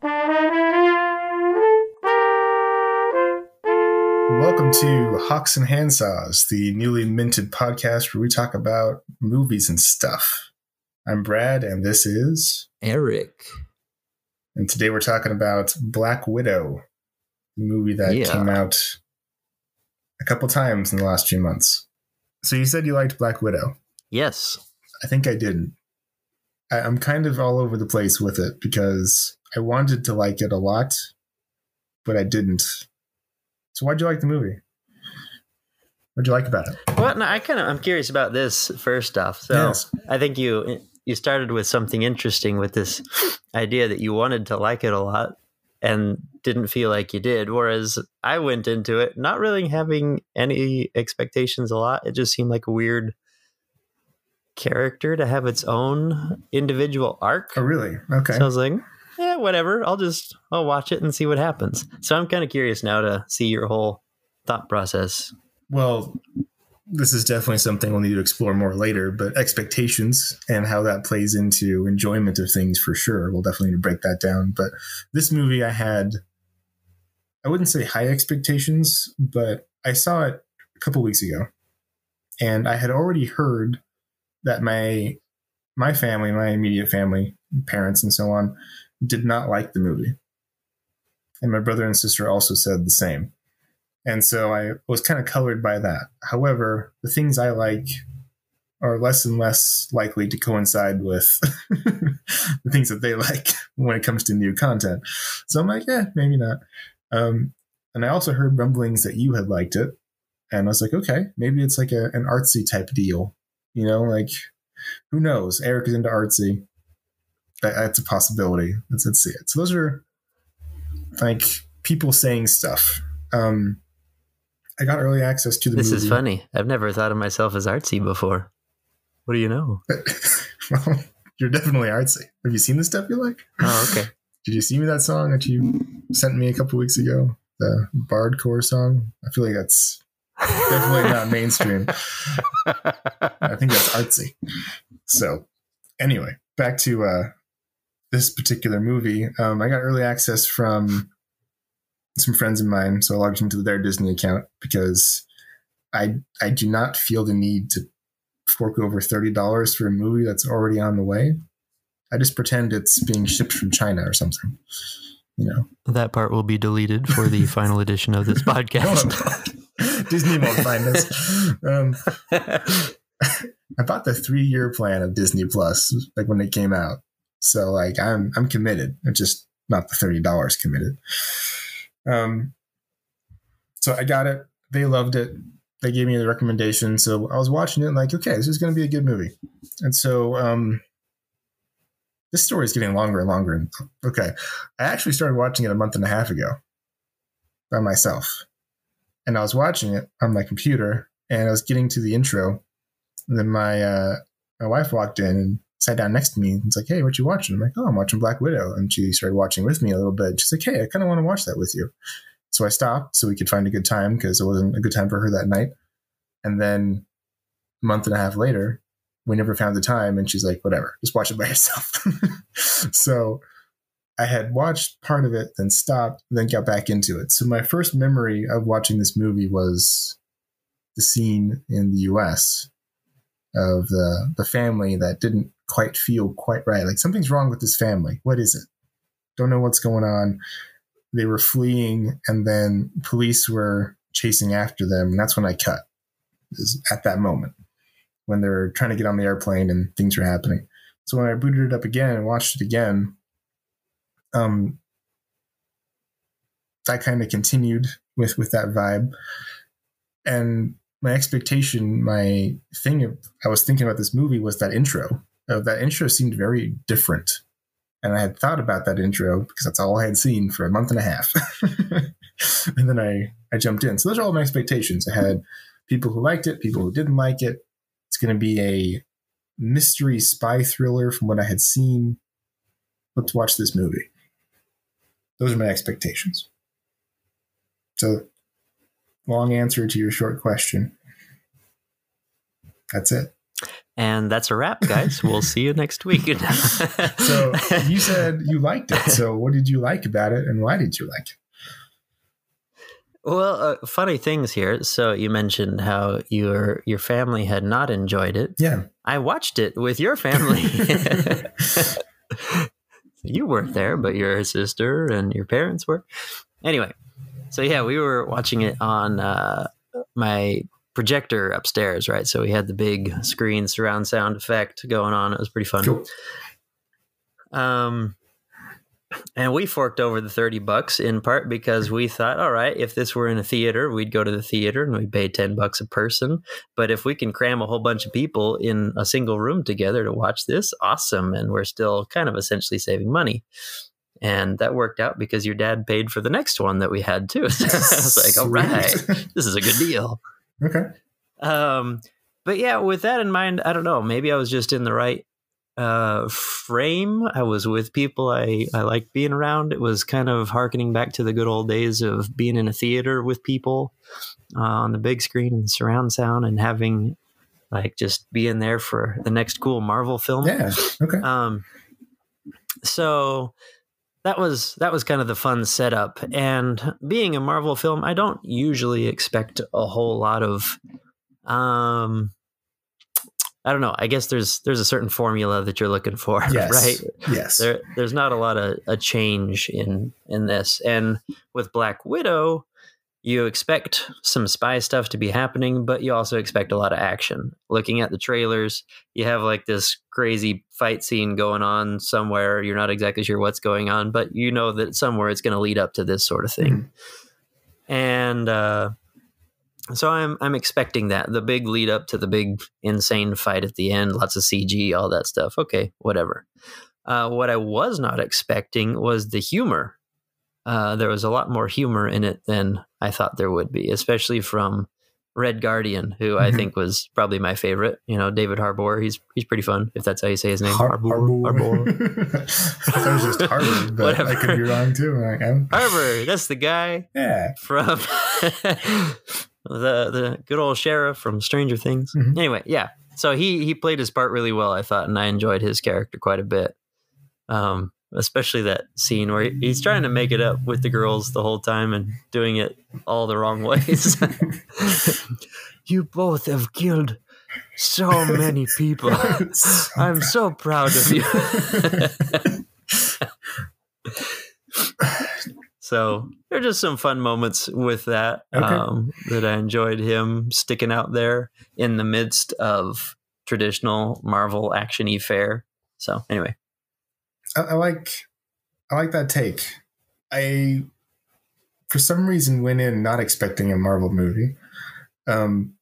Welcome to Hawks and Handsaws, the newly minted podcast where we talk about movies and stuff. I'm Brad, and this is Eric. And today we're talking about Black Widow, the movie that Yeah. came out a couple times in the last few months. So you said you liked Black Widow. Yes. I think I didn't. I, I'm kind of all over the place with it because I wanted to like it a lot, but I didn't. So why'd you like the movie? What'd you like about it? Well, no, I kind of I'm curious about this first off. So Yes. I think you you started with something interesting with this idea that you wanted to like it a lot and didn't feel like you did. Whereas I went into it not really having any expectations a lot. It just seemed like a weird character to have its own individual arc. Oh, really? Okay. So I was like, yeah, whatever. I'll just I'll watch it and see what happens. So I'm kind of curious now to see your whole thought process. Well, this is definitely something we'll need to explore more later, but expectations and how that plays into enjoyment of things for sure. We'll definitely need to break that down. But this movie, I had, I wouldn't say high expectations, but I saw it a couple weeks ago and I had already heard that my, my family, my immediate family, parents and so on, did not like the movie. And my brother and sister also said the same. And so I was kind of colored by that. However, the things I like are less and less likely to coincide with the things that they like when it comes to new content. So I'm like, yeah, maybe not. Um, and I also heard rumblings that you had liked it. And I was like, okay, maybe it's like a, an artsy type deal. You know, like who knows? Eric is into artsy. That, that's a possibility. Let's, let's see it. So those are like people saying stuff. Um, I got early access to the This movie. is funny. I've never thought of myself as artsy before. What do you know? well, you're definitely artsy. Have you seen the stuff you like? Oh, okay. Did you see me that song that you sent me a couple weeks ago? The Bardcore song? I feel like that's definitely not mainstream. I think that's artsy. So, anyway, back to uh, this particular movie. Um, I got early access from some friends of mine, so I logged into their Disney account because I I do not feel the need to fork over thirty dollars for a movie that's already on the way. I just pretend it's being shipped from China or something. You know, That part will be deleted for the final edition of this podcast. Disney won't find us. Um, I bought the three year plan of Disney Plus, like when it came out. So like I'm I'm committed. I'm just not the thirty dollars committed. Um so I got it. They loved it. They gave me the recommendation. So I was watching it like, okay, this is gonna be a good movie. And so um this story is getting longer and longer. And okay. I actually started watching it a month and a half ago by myself. And I was watching it on my computer and I was getting to the intro and then my uh, my wife walked in and sat down next to me and was like, "Hey, what you watching?" I'm like, "Oh, I'm watching Black Widow." And she started watching with me a little bit. She's like, "Hey, I kind of want to watch that with you." So I stopped so we could find a good time because it wasn't a good time for her that night. And then a month and a half later, we never found the time, and she's like, "Whatever, just watch it by yourself." so I had watched part of it, then stopped, then got back into it. So my first memory of watching this movie was the scene in the U.S of the the family that didn't quite feel quite right. Like something's wrong with this family. What is it? Don't know what's going on. They were fleeing, and then police were chasing after them, and that's when I cut. Is at that moment when they're trying to get on the airplane and things are happening. So when I booted it up again and watched it again, um, that kind of continued with with that vibe, and my expectation, my thing I was thinking about this movie was that intro. Uh, that intro seemed very different. And I had thought about that intro because that's all I had seen for a month and a half. and then I, I jumped in. So those are all my expectations. I had people who liked it, people who didn't like it. It's going to be a mystery spy thriller from what I had seen. Let's watch this movie. Those are my expectations. So long answer to your short question. That's it. And that's a wrap, guys. we'll see you next week. so you said you liked it. So what did you like about it, and why did you like it? Well, uh, funny things here. So you mentioned how your your family had not enjoyed it. Yeah, I watched it with your family. you weren't there, but your sister and your parents were. Anyway, so yeah, we were watching it on uh, my projector upstairs, right? So we had the big screen surround sound effect going on. It was pretty fun. cool. Um, and we forked over the 30 bucks in part because we thought, all right, if this were in a theater, we'd go to the theater and we'd pay 10 bucks a person. But if we can cram a whole bunch of people in a single room together to watch this, awesome. And we're still kind of essentially saving money. And that worked out because your dad paid for the next one that we had too. So I was like, all right, this is a good deal. Okay. Um, but yeah, with that in mind, I don't know. Maybe I was just in the right uh, frame. I was with people I, I like being around. It was kind of harkening back to the good old days of being in a theater with people uh, on the big screen and surround sound and having like just being there for the next cool Marvel film. Yeah. Okay. Um, so that was that was kind of the fun setup. And being a Marvel film, I don't usually expect a whole lot of um I don't know. I guess there's there's a certain formula that you're looking for, Yes. right? Yes. There there's not a lot of a change in in this. And with Black Widow, you expect some spy stuff to be happening, but you also expect a lot of action. Looking at the trailers, you have like this crazy fight scene going on somewhere. You're not exactly sure what's going on, but you know that somewhere it's going to lead up to this sort of thing. And uh, so I'm I'm expecting that the big lead up to the big insane fight at the end, lots of CG, all that stuff. Okay, whatever. Uh, what I was not expecting was the humor. Uh, there was a lot more humor in it than I thought there would be, especially from Red Guardian, who I Mhm. think was probably my favorite. You know, David Harbour. He's he's pretty fun, if that's how you say his name. Har- Harbour. Harbour. I thought was just Harvard, but I could be wrong too. Like, I'm- Harbour. That's the guy yeah. from the the good old sheriff from Stranger Things. Mhm. Anyway, yeah. So he he played his part really well, I thought, and I enjoyed his character quite a bit. Um, especially that scene where he- he's trying to make it up with the girls the whole time and doing it all the wrong ways. you both have killed so many people. I'm so proud of you. so there are just some fun moments with that Okay. um, that I enjoyed him sticking out there in the midst of traditional Marvel actiony fare. So anyway, I, I like I like that take. I for some reason went in not expecting a Marvel movie. Um,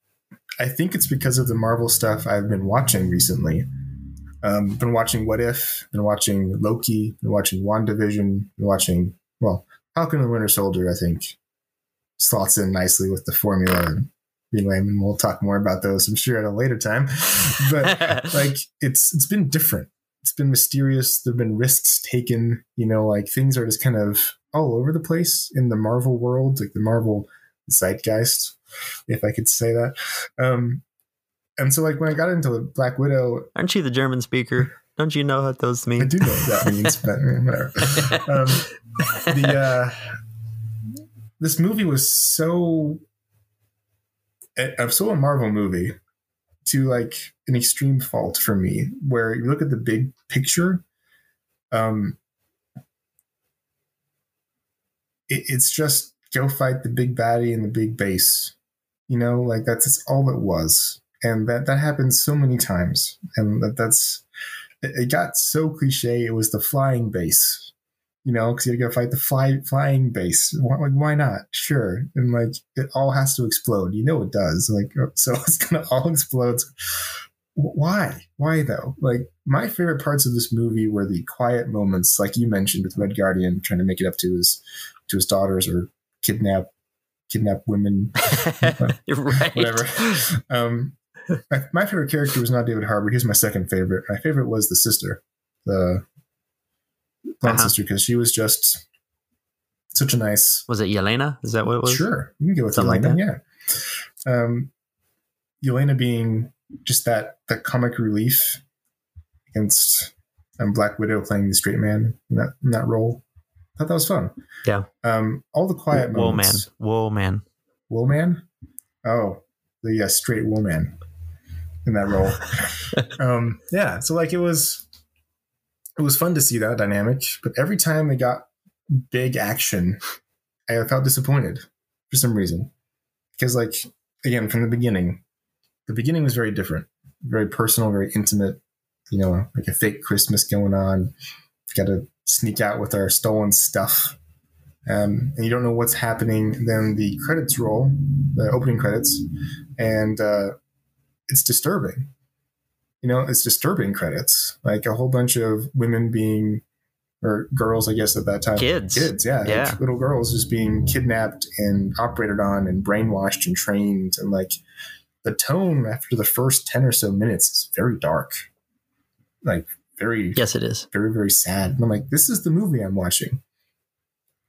I think it's because of the Marvel stuff I've been watching recently. Um, been watching What If, been watching Loki, been watching WandaVision, been watching well Falcon and the Winter Soldier. I think slots in nicely with the formula and being lame, and we'll talk more about those. I'm sure at a later time. But like it's it's been different it's been mysterious there've been risks taken you know like things are just kind of all over the place in the marvel world like the marvel zeitgeist if i could say that um and so like when i got into black widow aren't you the German speaker? Don't you know what those mean? i do know what that means but whatever um the uh this movie was so uh, so a marvel movie to like an extreme fault for me where you look at the big picture um it, it's just go fight the big baddie and the big base you know? Like that's, that's all it was. And that that happens so many times and that that's it, got so cliche it was the flying base you know because you had to fight the fly, flying base. Why, like why not? Sure. And like it all has to explode. You know it does. Like so it's gonna all explode. Why? Why though? Like my favorite parts of this movie were the quiet moments like you mentioned with red guardian trying to make it up to his to his daughters or kidnap kidnap women. Right. whatever. Um my, my favorite character was not david harbour he's my second favorite my favorite was the sister the blonde Uh-huh. sister because she was just such a nice Was it Yelena? Is that what it was? Sure, you can go with Something like Yelena. yeah, um, Yelena being just that that comic relief against um, Black Widow playing the straight man in that in that role. I thought that was fun. Yeah. Um, all the quiet man. moments. Whoa, man. Wool man. Oh, the straight wool man in that role. um, yeah. So like it was, it was fun to see that dynamic. But every time they got big action, I felt disappointed for some reason. Because like again, from the beginning, the beginning was very different, very personal, very intimate. You know, like a fake Christmas going on. Got to sneak out with our stolen stuff. Um, and you don't know what's happening. Then the credits roll, the opening credits, and uh, it's disturbing. You know, it's disturbing credits. Like a whole bunch of women being, or girls, I guess at that time, Kids. kids, yeah, like little girls just being kidnapped and operated on and brainwashed and trained, and like the tone after the first ten or so minutes is very dark, like very Yes, it is. very very sad and i'm like this is the movie i'm watching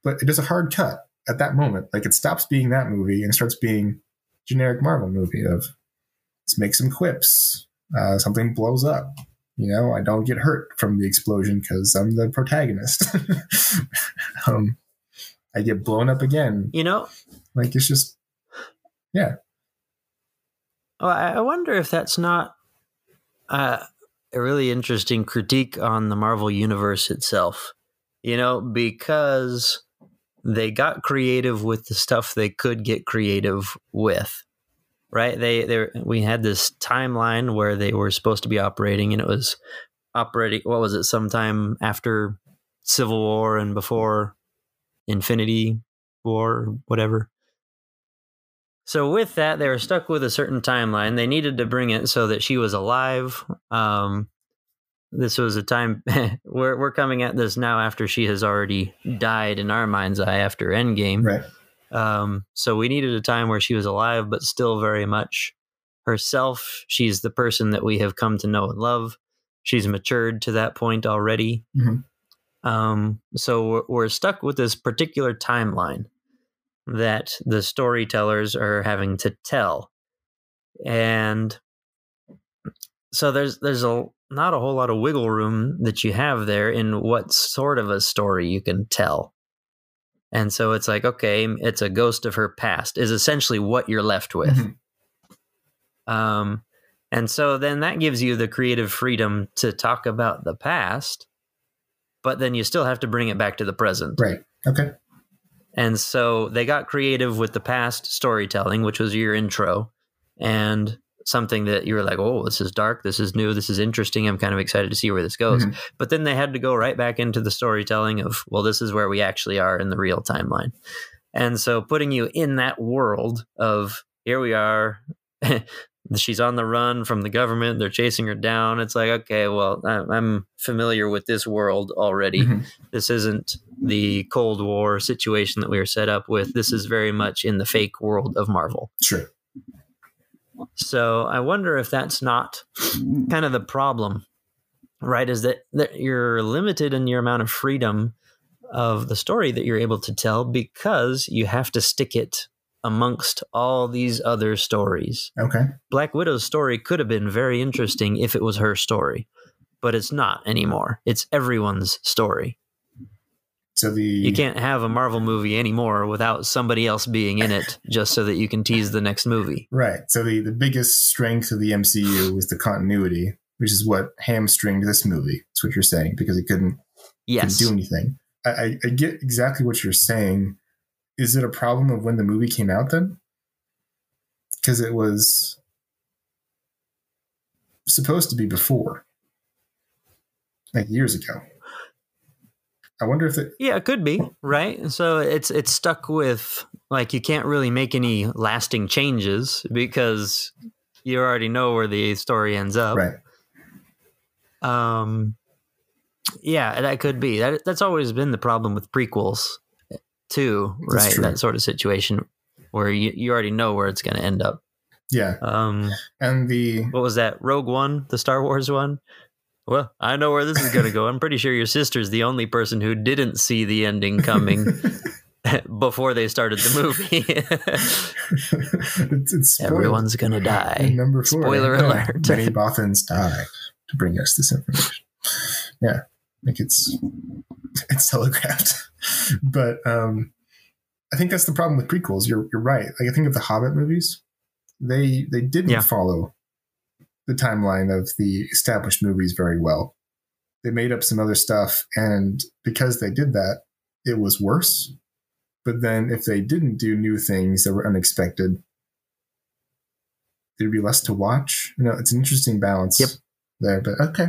but it does a hard cut at that moment like it stops being that movie and starts being generic marvel movie of let's make some quips. Uh, something blows up. You know i don't get hurt from the explosion because i'm the protagonist. Um i get blown up again. You know, like it's just Well, I I wonder if that's not uh, a really interesting critique on the Marvel universe itself. You know, because they got creative with the stuff they could get creative with. Right? They they we had this timeline where they were supposed to be operating and it was operating what was it sometime after Civil War and before Infinity War whatever. So with that, they were stuck with a certain timeline. They needed to bring it so that she was alive. Um, this was a time we're we're coming at this now after she has already died in our mind's eye after Endgame. right Um, so we needed a time where she was alive, but still very much herself. She's the person that we have come to know and love. She's matured to that point already. Mhm. Um, so we're, we're stuck with this particular timeline that the storytellers are having to tell, and so there's there's a not a whole lot of wiggle room that you have there in what sort of a story you can tell. And so it's like, okay, it's a ghost of her past, is essentially what you're left with. Mhm. Um, and so then that gives you the creative freedom to talk about the past, but then you still have to bring it back to the present. right okay And so they got creative with the past storytelling, which was your intro, and something that you were like, oh, this is dark, this is new, this is interesting. I'm kind of excited to see where this goes. Mhm. But then they had to go right back into the storytelling of, well, this is where we actually are in the real timeline. And so putting you in that world of here we are. She's on the run from the government. They're chasing her down. It's like, okay, well, I'm familiar with this world already Mhm. this isn't the Cold War situation that we were set up with. This is very much in the fake world of Marvel. sure So I wonder if that's not mm-hmm. kind of the problem, right? Is that, that you're limited in your amount of freedom of the story that you're able to tell because you have to stick it amongst all these other stories. okay Black Widow's story could have been very interesting if it was her story, but it's not anymore. It's everyone's story. So the You can't have a Marvel movie anymore without somebody else being in it just so that you can tease the next movie. Right. So the, the biggest strength of the MCU was the continuity, which is what hamstringed this movie. That's what you're saying because it couldn't, Yes. couldn't do anything. I, I, I get exactly what you're saying. Is it a problem of when the movie came out then? Because it was supposed to be before, like years ago. I wonder if it. Yeah, it could be, right? So it's it's stuck with like you can't really make any lasting changes because you already know where the story ends up. Right. Um yeah, that could be. That that's always been the problem with prequels too, That's right? true. That sort of situation where you, you already know where it's going to end up. Yeah. Um And the. what was that rogue one the star wars one well i know where this is going to go i'm pretty sure your sister's the only person who didn't see the ending coming before they started the movie. it's, it's. Everyone's gonna In die. number four. Spoiler alert. Many Bothans die to bring us this information. Yeah, like it's it's telegraphed. but um I think that's the problem with prequels. You're you're right. Like I think of the Hobbit movies, they they didn't Yeah. follow the timeline of the established movies very well. They made up some other stuff, and because they did that, it was worse. But then if they didn't do new things that were unexpected, there'd be less to watch. You know, it's an interesting balance Yep. there. But okay.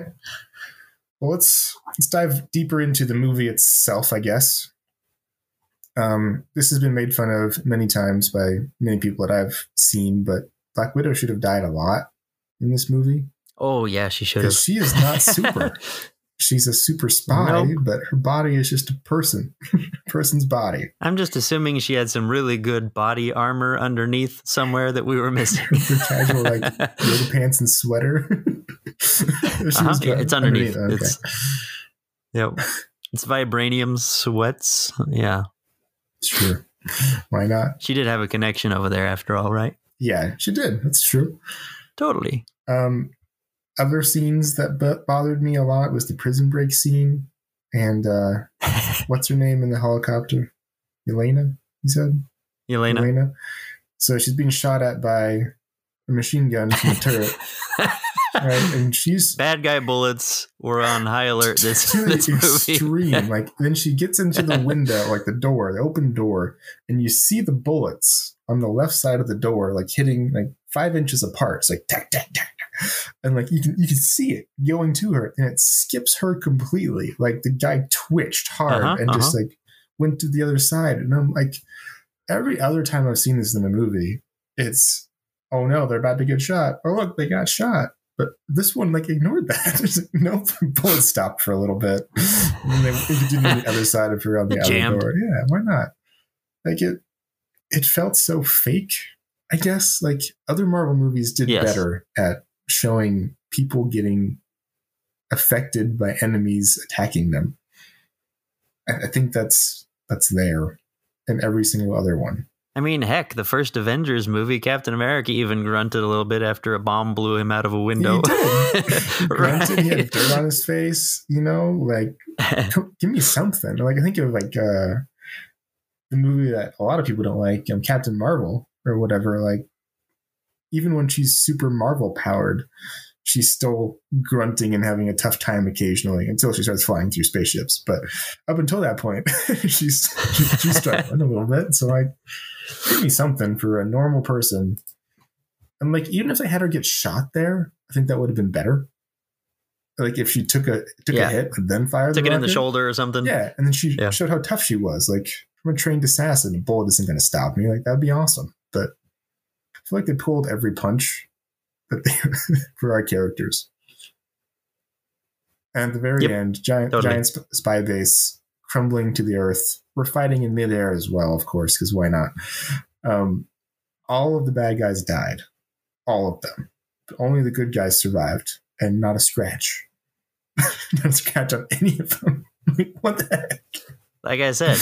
Well, let's let's dive deeper into the movie itself, I guess. Um, this has been made fun of many times by many people that I've seen, but Black Widow should have died a lot in this movie Oh yeah, she should because she is not super. She's a super spy, Nope. but her body is just a person, person's body. I'm just assuming she had some really good body armor underneath somewhere that we were missing. Casual like yoga pants and sweater. Uh-huh, was yeah, got- it's underneath. Okay. It's yep. It's vibranium sweats. Yeah, Sure. Why not? she did have a connection over there after all, right? Yeah, she did. That's true. Totally. Um, other scenes that b- bothered me a lot was the prison break scene and uh, what's her name in the helicopter? Elena, you said? Elena. Elena. So she's being shot at by a machine gun from a turret. right? And she's Bad guy bullets were on high alert this, to this movie. extreme. Like then she gets into the window, like the door, the open door, and you see the bullets on the left side of the door, like hitting like five inches apart. It's like tack tack tack, tack. and like you can you can see it going to her, and it skips her completely. Like the guy twitched hard Uh-huh, and just like went to the other side, and I'm like, every other time I've seen this in a movie, it's oh no, they're about to get shot. Oh look, they got shot. But this one like ignored that. There's like, no bullet stopped for a little bit. And then they continued on the other side of her on the other door. Yeah, why not? Like it it felt so fake, I guess. Like other Marvel movies did Yes. better at showing people getting affected by enemies attacking them. I, I think that's that's there in every single other one. I mean, heck, the first Avengers movie, Captain America even grunted a little bit after a bomb blew him out of a window. He did. Grunted, he had dirt on his face, you know, like give me something. Like I think of like uh the movie that a lot of people don't like, um, Captain Marvel or whatever. Like even when she's super Marvel powered, she's still grunting and having a tough time occasionally until she starts flying through spaceships. But up until that point, she's she's struggling a little bit. So like, give me something for a normal person. And like even if they had her get shot there, I think that would have been better. Like if she took a took Yeah. a hit and then fired Took the it in the shoulder or something. Yeah, and then she Yeah. showed how tough she was. Like I'm a trained assassin, a bullet isn't going to stop me. Like that'd be awesome. But I feel like they pulled every punch for our characters. And at the very Yep, end, giant totally. giant sp- spy base crumbling to the earth. We're fighting in midair as well, of course, because why not? Um, all of the bad guys died, all of them. But only the good guys survived, and not a scratch. not a scratch on any of them. Like, what the heck? Like I said,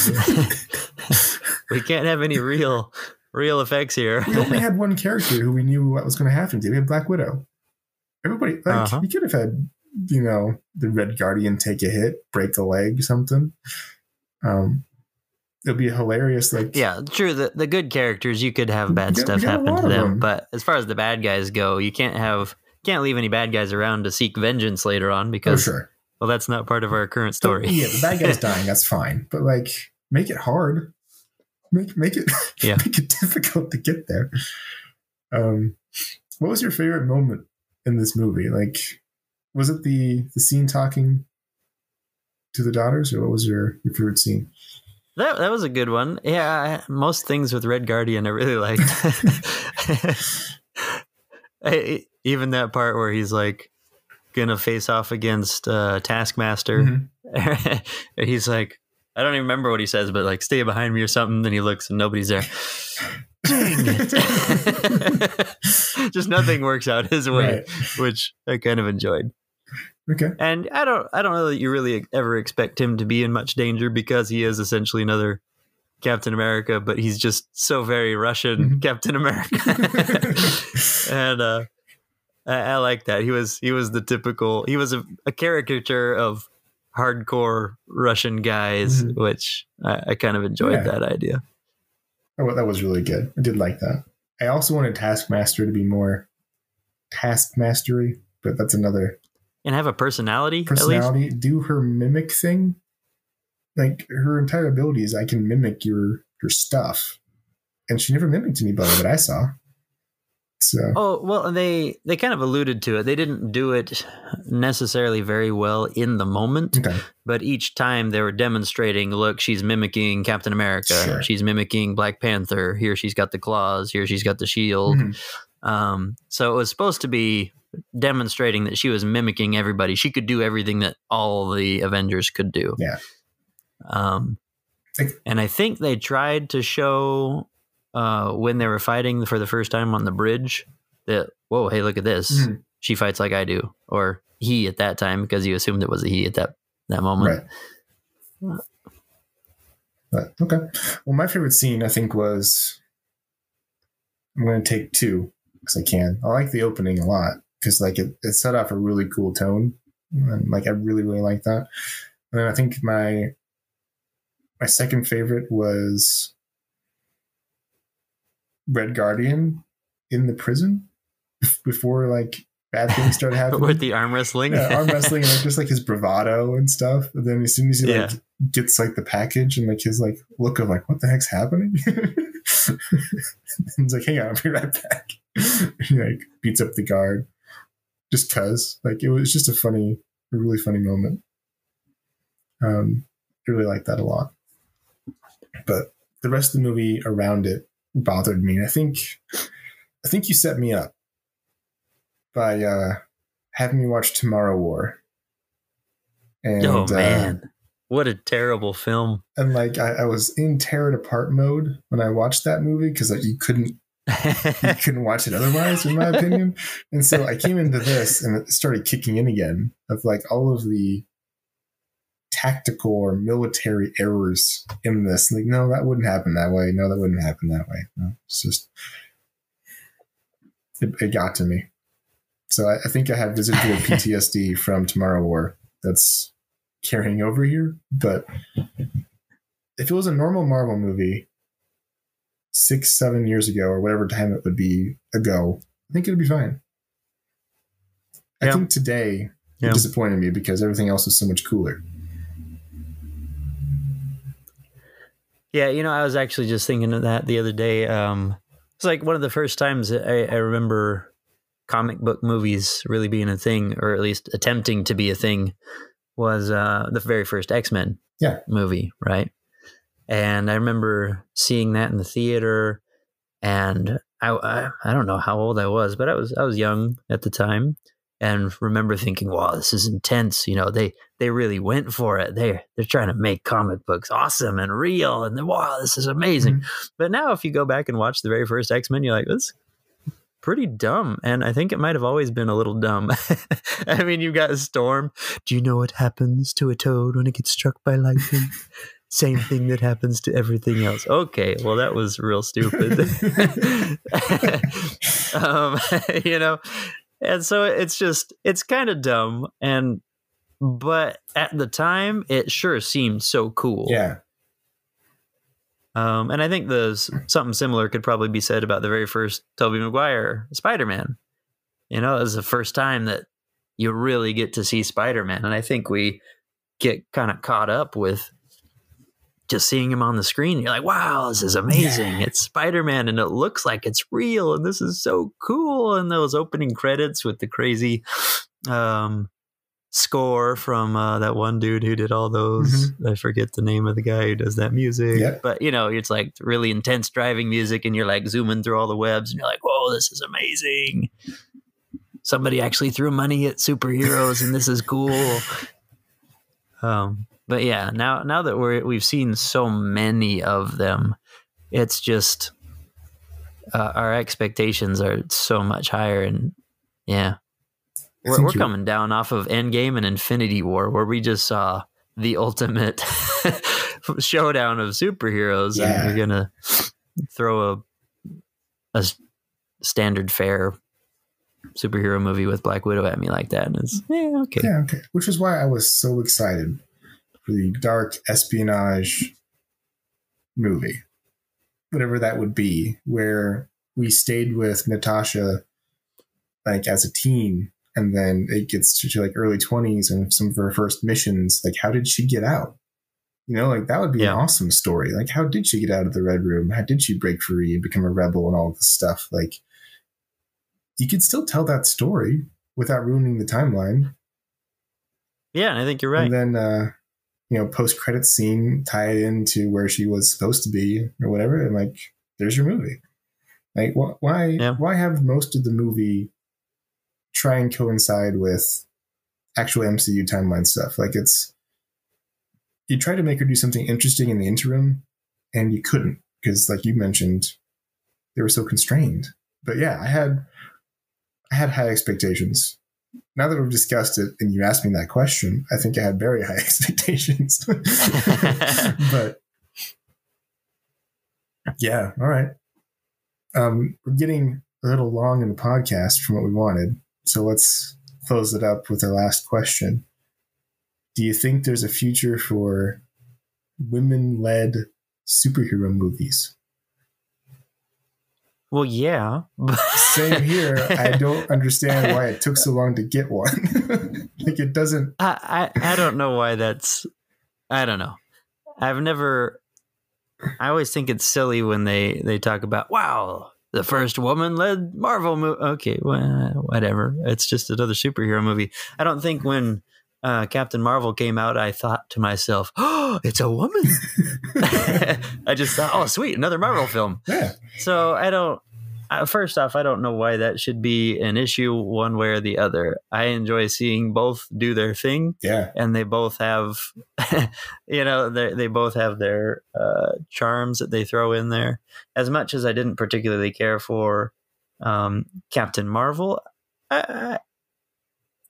we can't have any real real effects here. we only had one character who we knew what was going to happen to. We had Black Widow. Everybody, like, Uh-huh. we could have had, you know, the Red Guardian take a hit, break a leg, something. Um, it'd be hilarious. Like, Yeah, true. The the good characters, you could have bad got- stuff we got a happen to them, them. but as far as the bad guys go, you can't have can't leave any bad guys around to seek vengeance later on because sure, well, that's not part of our current story. yeah, the bad guy's dying. That's fine, but like, make it hard. Make make it Yeah. make it difficult to get there. Um, what was your favorite moment in this movie? Like, was it the the scene talking to the daughters, or what was your your favorite scene? That that was a good one. Yeah, I- most things with Red Guardian I really liked. I- even that part where he's like gonna face off against uh, Taskmaster. Mhm. he's like, I don't even remember what he says, but like, stay behind me or something. Then he looks and nobody's there. Dang it! Just nothing works out his way, Right. which I kind of enjoyed. Okay. And I don't, I don't know that you really ever expect him to be in much danger because he is essentially another Captain America, but he's just so very Russian Mhm. Captain America. and uh, I, I like that. He was he was the typical. He was a, a caricature of hardcore Russian guys, Mhm. which I, I kind of enjoyed Yeah. that idea. Oh, that was really good. I did like that. I also wanted Taskmaster to be more taskmastery, but that's another And have a personality, at least. personality. Do her mimic thing. Like her entire ability is I can mimic your your stuff, and she never mimicked anybody that I saw. So Oh well, they they kind of alluded to it. They didn't do it necessarily very well in the moment, okay, but each time they were demonstrating, look, she's mimicking Captain America. Sure. She's mimicking Black Panther. Here she's got the claws. Here she's got the shield. Mhm. Um, so it was supposed to be demonstrating that she was mimicking everybody. She could do everything that all the Avengers could do. Yeah. Um, and I think they tried to show uh, when they were fighting for the first time on the bridge that whoa, hey, look at this. Mhm. She fights like I do, or he at that time because you assumed it was a he at that that moment. right. But okay. Well, my favorite scene I think was I'm going to take two because I can. I like the opening a lot because like it, it set off a really cool tone, and like I really really like that. And then I think my my second favorite was Red Guardian in the prison before like bad things started happening. With the arm wrestling, yeah, arm wrestling and like just like his bravado and stuff. But then as soon as he like Yeah. gets like the package and like his like look of like what the heck's happening, he's like, "Hang on, I'll be right back." he like beats up the guard just cause like it was just a funny, a really funny moment. Um, I really like that a lot. But the rest of the movie around it bothered me. I think, I think you set me up by uh, having me watch Tomorrow War. And, oh uh, man, what a terrible film! and like I, I was in tear it apart mode when I watched that movie because like, you couldn't you couldn't watch it otherwise, in my opinion. And so I came into this and it started kicking in again of like all of the tactical or military errors in this. Like, no, that wouldn't happen that way. No, that wouldn't happen that way. No, it's just it, it got to me. So I, I think I have residual PTSD from Tomorrow War that's carrying over here. But if it was a normal Marvel movie, six, seven years ago, or whatever time it would be ago, I think it'd be fine. I Yeah. think today Yeah. it disappointed me because everything else was so much cooler. Yeah, you know, I was actually just thinking of that the other day. Um, it's like one of the first times that I, I remember comic book movies really being a thing, or at least attempting to be a thing, was uh, the very first X Men Yeah. movie, right? And I remember seeing that in the theater, and I, I I don't know how old I was, but I was I was young at the time, and remember thinking, "Wow, this is intense." You know, they they really went for it. They they're trying to make comic books awesome and real, and then, wow, this is amazing. But now, if you go back and watch the very first X Men, you're like, "This." Pretty dumb, and I think it might have always been a little dumb. I mean, you've got a Storm. Do you know what happens to a toad when it gets struck by lightning? Same thing that happens to everything else. Okay, well, that was real stupid. um, you know, and so it's just it's kind of dumb, and but at the time, it sure seemed so cool. Yeah. Um, and I think the something similar could probably be said about the very first Tobey Maguire Spider Man. You know, it was the first time that you really get to see Spider Man, and I think we get kind of caught up with just seeing him on the screen. You're like, wow, this is amazing! Yeah. It's Spider Man, and it looks like it's real, and this is so cool. And those opening credits with the crazy um, score from uh, that one dude who did all those. I forget the name of the guy who does that music. Yep. But you know, it's like really intense driving music, and you're like zooming through all the webs, and you're like, "Whoa, this is amazing!" Somebody actually threw money at superheroes, and this is cool. Um, but yeah, now now that we're we've seen so many of them, it's just uh, our expectations are so much higher, and yeah, we're, we're coming down off of Endgame and Infinity War, where we just saw the ultimate showdown of superheroes, Yeah. and you're gonna throw a a standard fare superhero movie with Black Widow at me like that, and it's yeah, okay. Yeah, okay. Which is why I was so excited the dark espionage movie, whatever that would be, where we stayed with Natasha like as a teen, and then it gets to, to, like early twenties and some of her first missions. Like, how did she get out? You know, like that would be Yeah. an awesome story. Like, how did she get out of the Red Room? How did she break free and become a rebel and all this stuff? Like, you could still tell that story without ruining the timeline. Yeah, I think you're right. And then, uh, you know, post credit scene tie it into where she was supposed to be or whatever. And like, there's your movie. Like, wh- why, Yeah. why have most of the movie try and coincide with actual MCU timeline stuff? Like, it's, you try to make her do something interesting in the interim and you couldn't because, like you mentioned, they were so constrained. But yeah, I had, I had high expectations now that we've discussed it and you asked me that question, I think I had very high expectations. but yeah, all right. Um, we're getting a little long in the podcast from what we wanted. So let's close it up with our last question. Do you think there's a future for women led superhero movies? Well, yeah. Same here. I don't understand why it took so long to get one. like it doesn't I, I I don't know why that's I don't know. I've never I always think it's silly when they they talk about wow, the first woman led Marvel movie. Okay, well, whatever. It's just another superhero movie. I don't think when uh, Captain Marvel came out, I thought to myself, "Oh, it's a woman." I just thought, "Oh, sweet, another Marvel film." yeah. So I don't. Uh, first off, I don't know why that should be an issue one way or the other. I enjoy seeing both do their thing, Yeah. and they both have, you know, they they both have their uh, charms that they throw in there. As much as I didn't particularly care for um, Captain Marvel, I,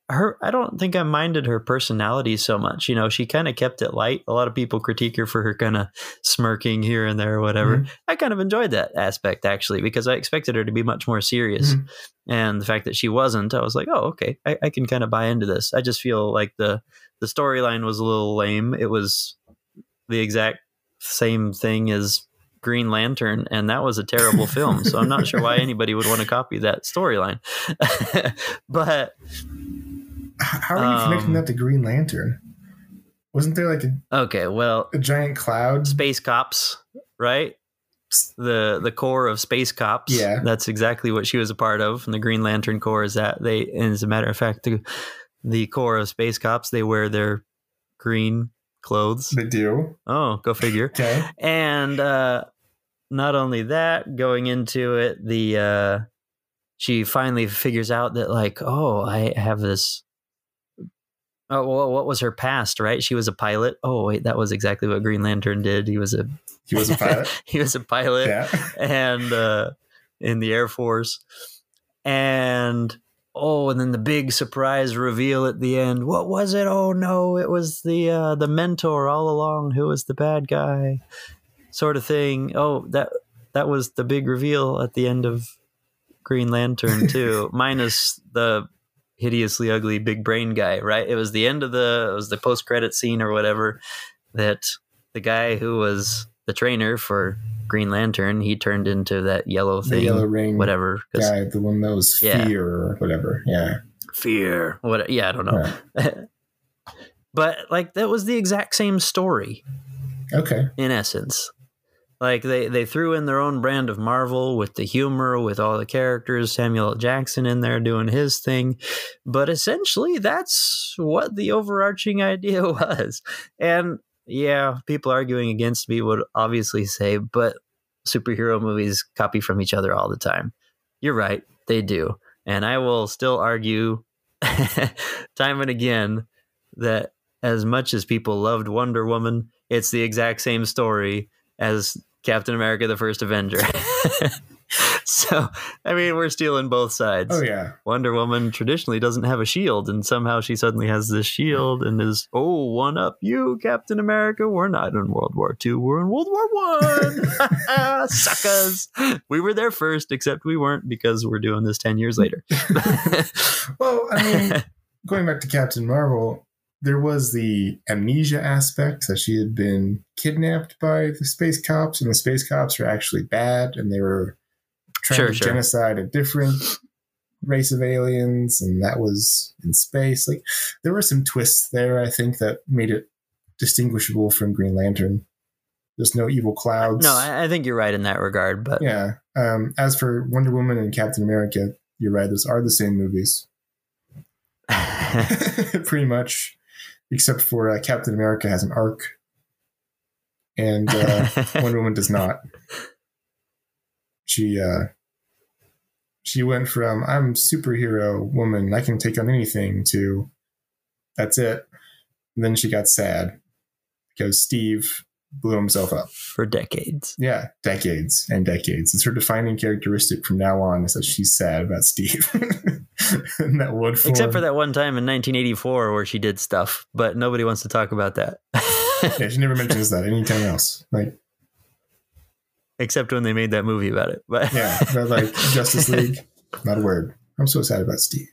her I don't think I minded her personality so much. You know, she kind of kept it light. A lot of people critique her for her kind of smirking here and there or whatever. I kind of enjoyed that aspect actually because I expected her to be much more serious. Mhm. And the fact that she wasn't, I was like, oh, okay, I, I can kind of buy into this. I just feel like the the storyline was a little lame. It was the exact same thing as Green Lantern, and that was a terrible film. So I'm not sure why anybody would want to copy that storyline. but How are you connecting Um, that to Green Lantern? Wasn't there like a, okay, well, a giant cloud? space cops, right? The the Corps of space cops. Yeah. that's exactly what she was a part of. And the Green Lantern Corps is that they. And as a matter of fact, the the Corps of space cops they wear their green clothes. They do. Oh, go figure. Okay. And uh, not only that, going into it, the uh, she finally figures out that like, oh, I have this. Oh, well, what was her past? Right, she was a pilot. Oh, wait, that was exactly what Green Lantern did. He was a He was a pilot. he was a pilot yeah. and uh, in the Air Force. And oh, and then the big surprise reveal at the end. What was it? Oh no, it was the uh, the mentor all along who was the bad guy, sort of thing. Oh, that that was the big reveal at the end of Green Lantern too, minus the hideously ugly big brain guy. Right? It was the end of the it was the post credit scene or whatever that the guy who was the trainer for Green Lantern, he turned into that yellow The thing, yellow ring whatever. guy, the one that was Yeah. fear or whatever. Yeah. Fear, what? Yeah, I don't know. but like that was the exact same story Okay. in essence. Like they they threw in their own brand of Marvel with the humor, with all the characters, Samuel Jackson in there doing his thing, but essentially that's what the overarching idea was. And yeah, people arguing against me would obviously say, but superhero movies copy from each other all the time. You're right, they do. And I will still argue time and again that as much as people loved Wonder Woman, it's the exact same story as Captain America the First Avenger. so, I mean, we're stealing both sides. Oh yeah, Wonder Woman traditionally doesn't have a shield, and somehow she suddenly has this shield and is, oh, one up you, Captain America. We're not in World War II, we're in World War One. Suckers. We were there first, except we weren't because we're doing this 10 years later. well, I mean, going back to Captain Marvel, there was the amnesia aspect that she had been kidnapped by the space cops, and the space cops were actually bad, and they were trying Sure, to sure. genocide a different race of aliens, and that was in space. Like there were some twists there, I think, that made it distinguishable from Green Lantern. There's no evil clouds. no, I, I think you're right in that regard, but yeah. Um, as for Wonder Woman and Captain America, you're right; those are the same movies. pretty much, except for uh, Captain America has an arc, and uh, Wonder Woman does not. She uh, she went from I'm superhero woman, I can take on anything to that's it. And then she got sad because Steve blew himself up. for decades. Yeah, decades and decades. It's her defining characteristic from now on is that she's sad about Steve. and that wood form. Except for that one time in 1984 where she did stuff, but nobody wants to talk about that. Yeah, she never mentions that anytime else. Like, Except when they made that movie about it. But yeah, but like Justice League, not a word. I'm so sad about Steve.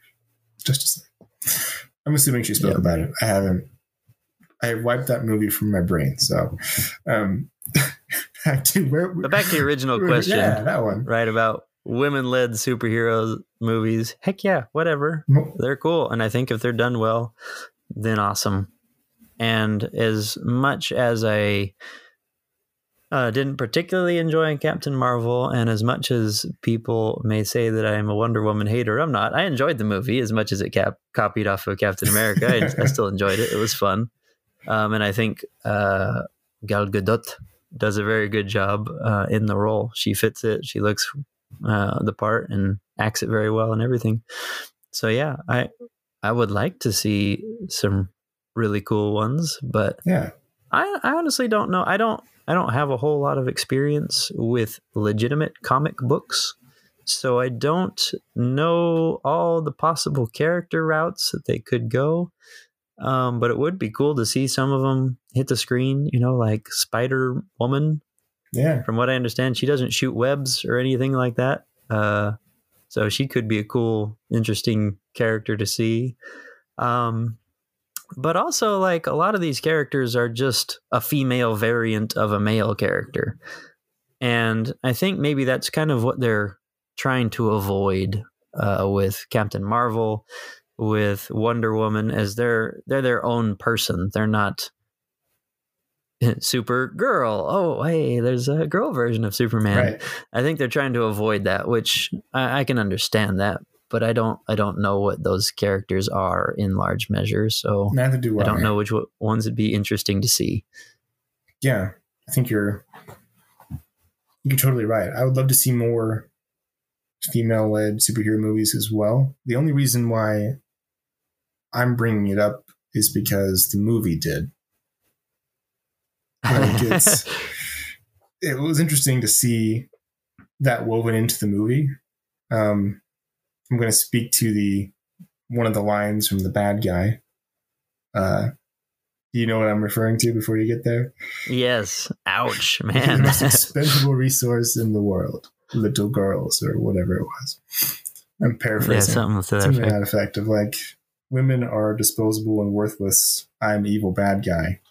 Justice League. I'm assuming she spoke Yep. about it. I haven't. I wiped that movie from my brain. So, um, back to where. But back to the original question, Yeah, that one. right? About women led superhero movies. Heck yeah, whatever. They're cool. And I think if they're done well, then awesome. And as much as I uh, didn't particularly enjoy Captain Marvel, and as much as people may say that I am a Wonder Woman hater, I'm not. I enjoyed the movie as much as it cap- copied off of Captain America. I, I still enjoyed it. It was fun. Um, and I think uh, Gal Gadot does a very good job uh, in the role. She fits it. She looks uh, the part and acts it very well and everything. So yeah, I I would like to see some really cool ones, but yeah. I, I honestly don't know. I don't I don't have a whole lot of experience with legitimate comic books. So I don't know all the possible character routes that they could go. Um, but it would be cool to see some of them hit the screen, you know, like Spider Woman. Yeah. From what I understand, she doesn't shoot webs or anything like that. Uh, so she could be a cool, interesting character to see. Um, but also, like a lot of these characters are just a female variant of a male character, and I think maybe that's kind of what they're trying to avoid uh, with Captain Marvel, with Wonder Woman, as they're they're their own person. They're not super girl. Oh, hey, there's a girl version of Superman. Right. I think they're trying to avoid that, which I, I can understand that, but I don't. I don't know what those characters are in large measure, so Neither do I. I don't know which one- ones would be interesting to see. yeah, I think you're you're totally right. I would love to see more female-led superhero movies as well. The only reason why I'm bringing it up is because the movie did. Like it's it was interesting to see that woven into the movie. Um, I'm going to speak to the one of the lines from the bad guy. Uh, do you know what I'm referring to before you get there? yes. Ouch, the man. most expendable resource in the world, little girls, or whatever it was. I'm yeah, paraphrasing. something to that something effect. that effect of like, women are disposable and worthless. I'm evil bad guy.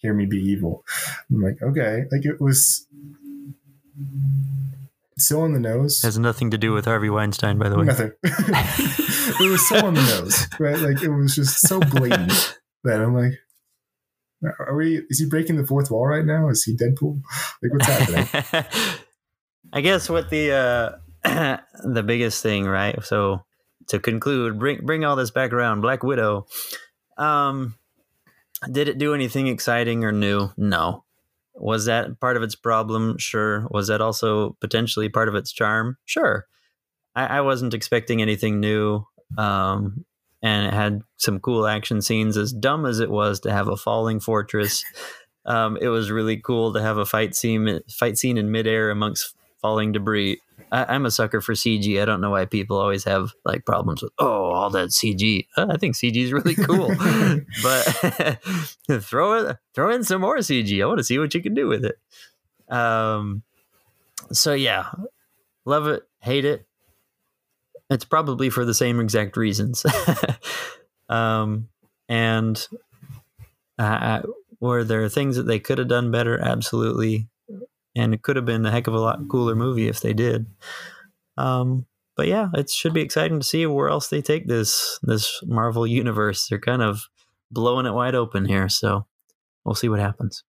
Hear me be evil. I'm like, okay. Like it was so on the nose. Has nothing to do with Harvey Weinstein, by the way. Nothing. it was so on the nose, right? Like it was just so blatant that I'm like, are we? Is he breaking the fourth wall right now? Is he Deadpool? Like what's happening? I guess what the uh, the biggest thing, right? So to conclude, bring bring all this back around. Black Widow. Um, did it do anything exciting or new? No. Was that part of its problem? Sure. Was that also potentially part of its charm? Sure. I, I wasn't expecting anything new. Um, and it had some cool action scenes. As dumb as it was to have a falling fortress, um, it was really cool to have a fight scene fight scene in midair amongst falling debris. I, am a sucker for CG. I don't know why people always have like problems with oh all that CG. Uh, I think CG is really cool, but throw it throw in some more CG. I want to see what you can do with it. Um, so yeah, love it, hate it. It's probably for the same exact reasons. um, and uh, were there things that they could have done better? Absolutely. And it could have been a heck of a lot cooler movie if they did. Um, but yeah, it should be exciting to see where else they take this this Marvel universe. They're kind of blowing it wide open here, so we'll see what happens.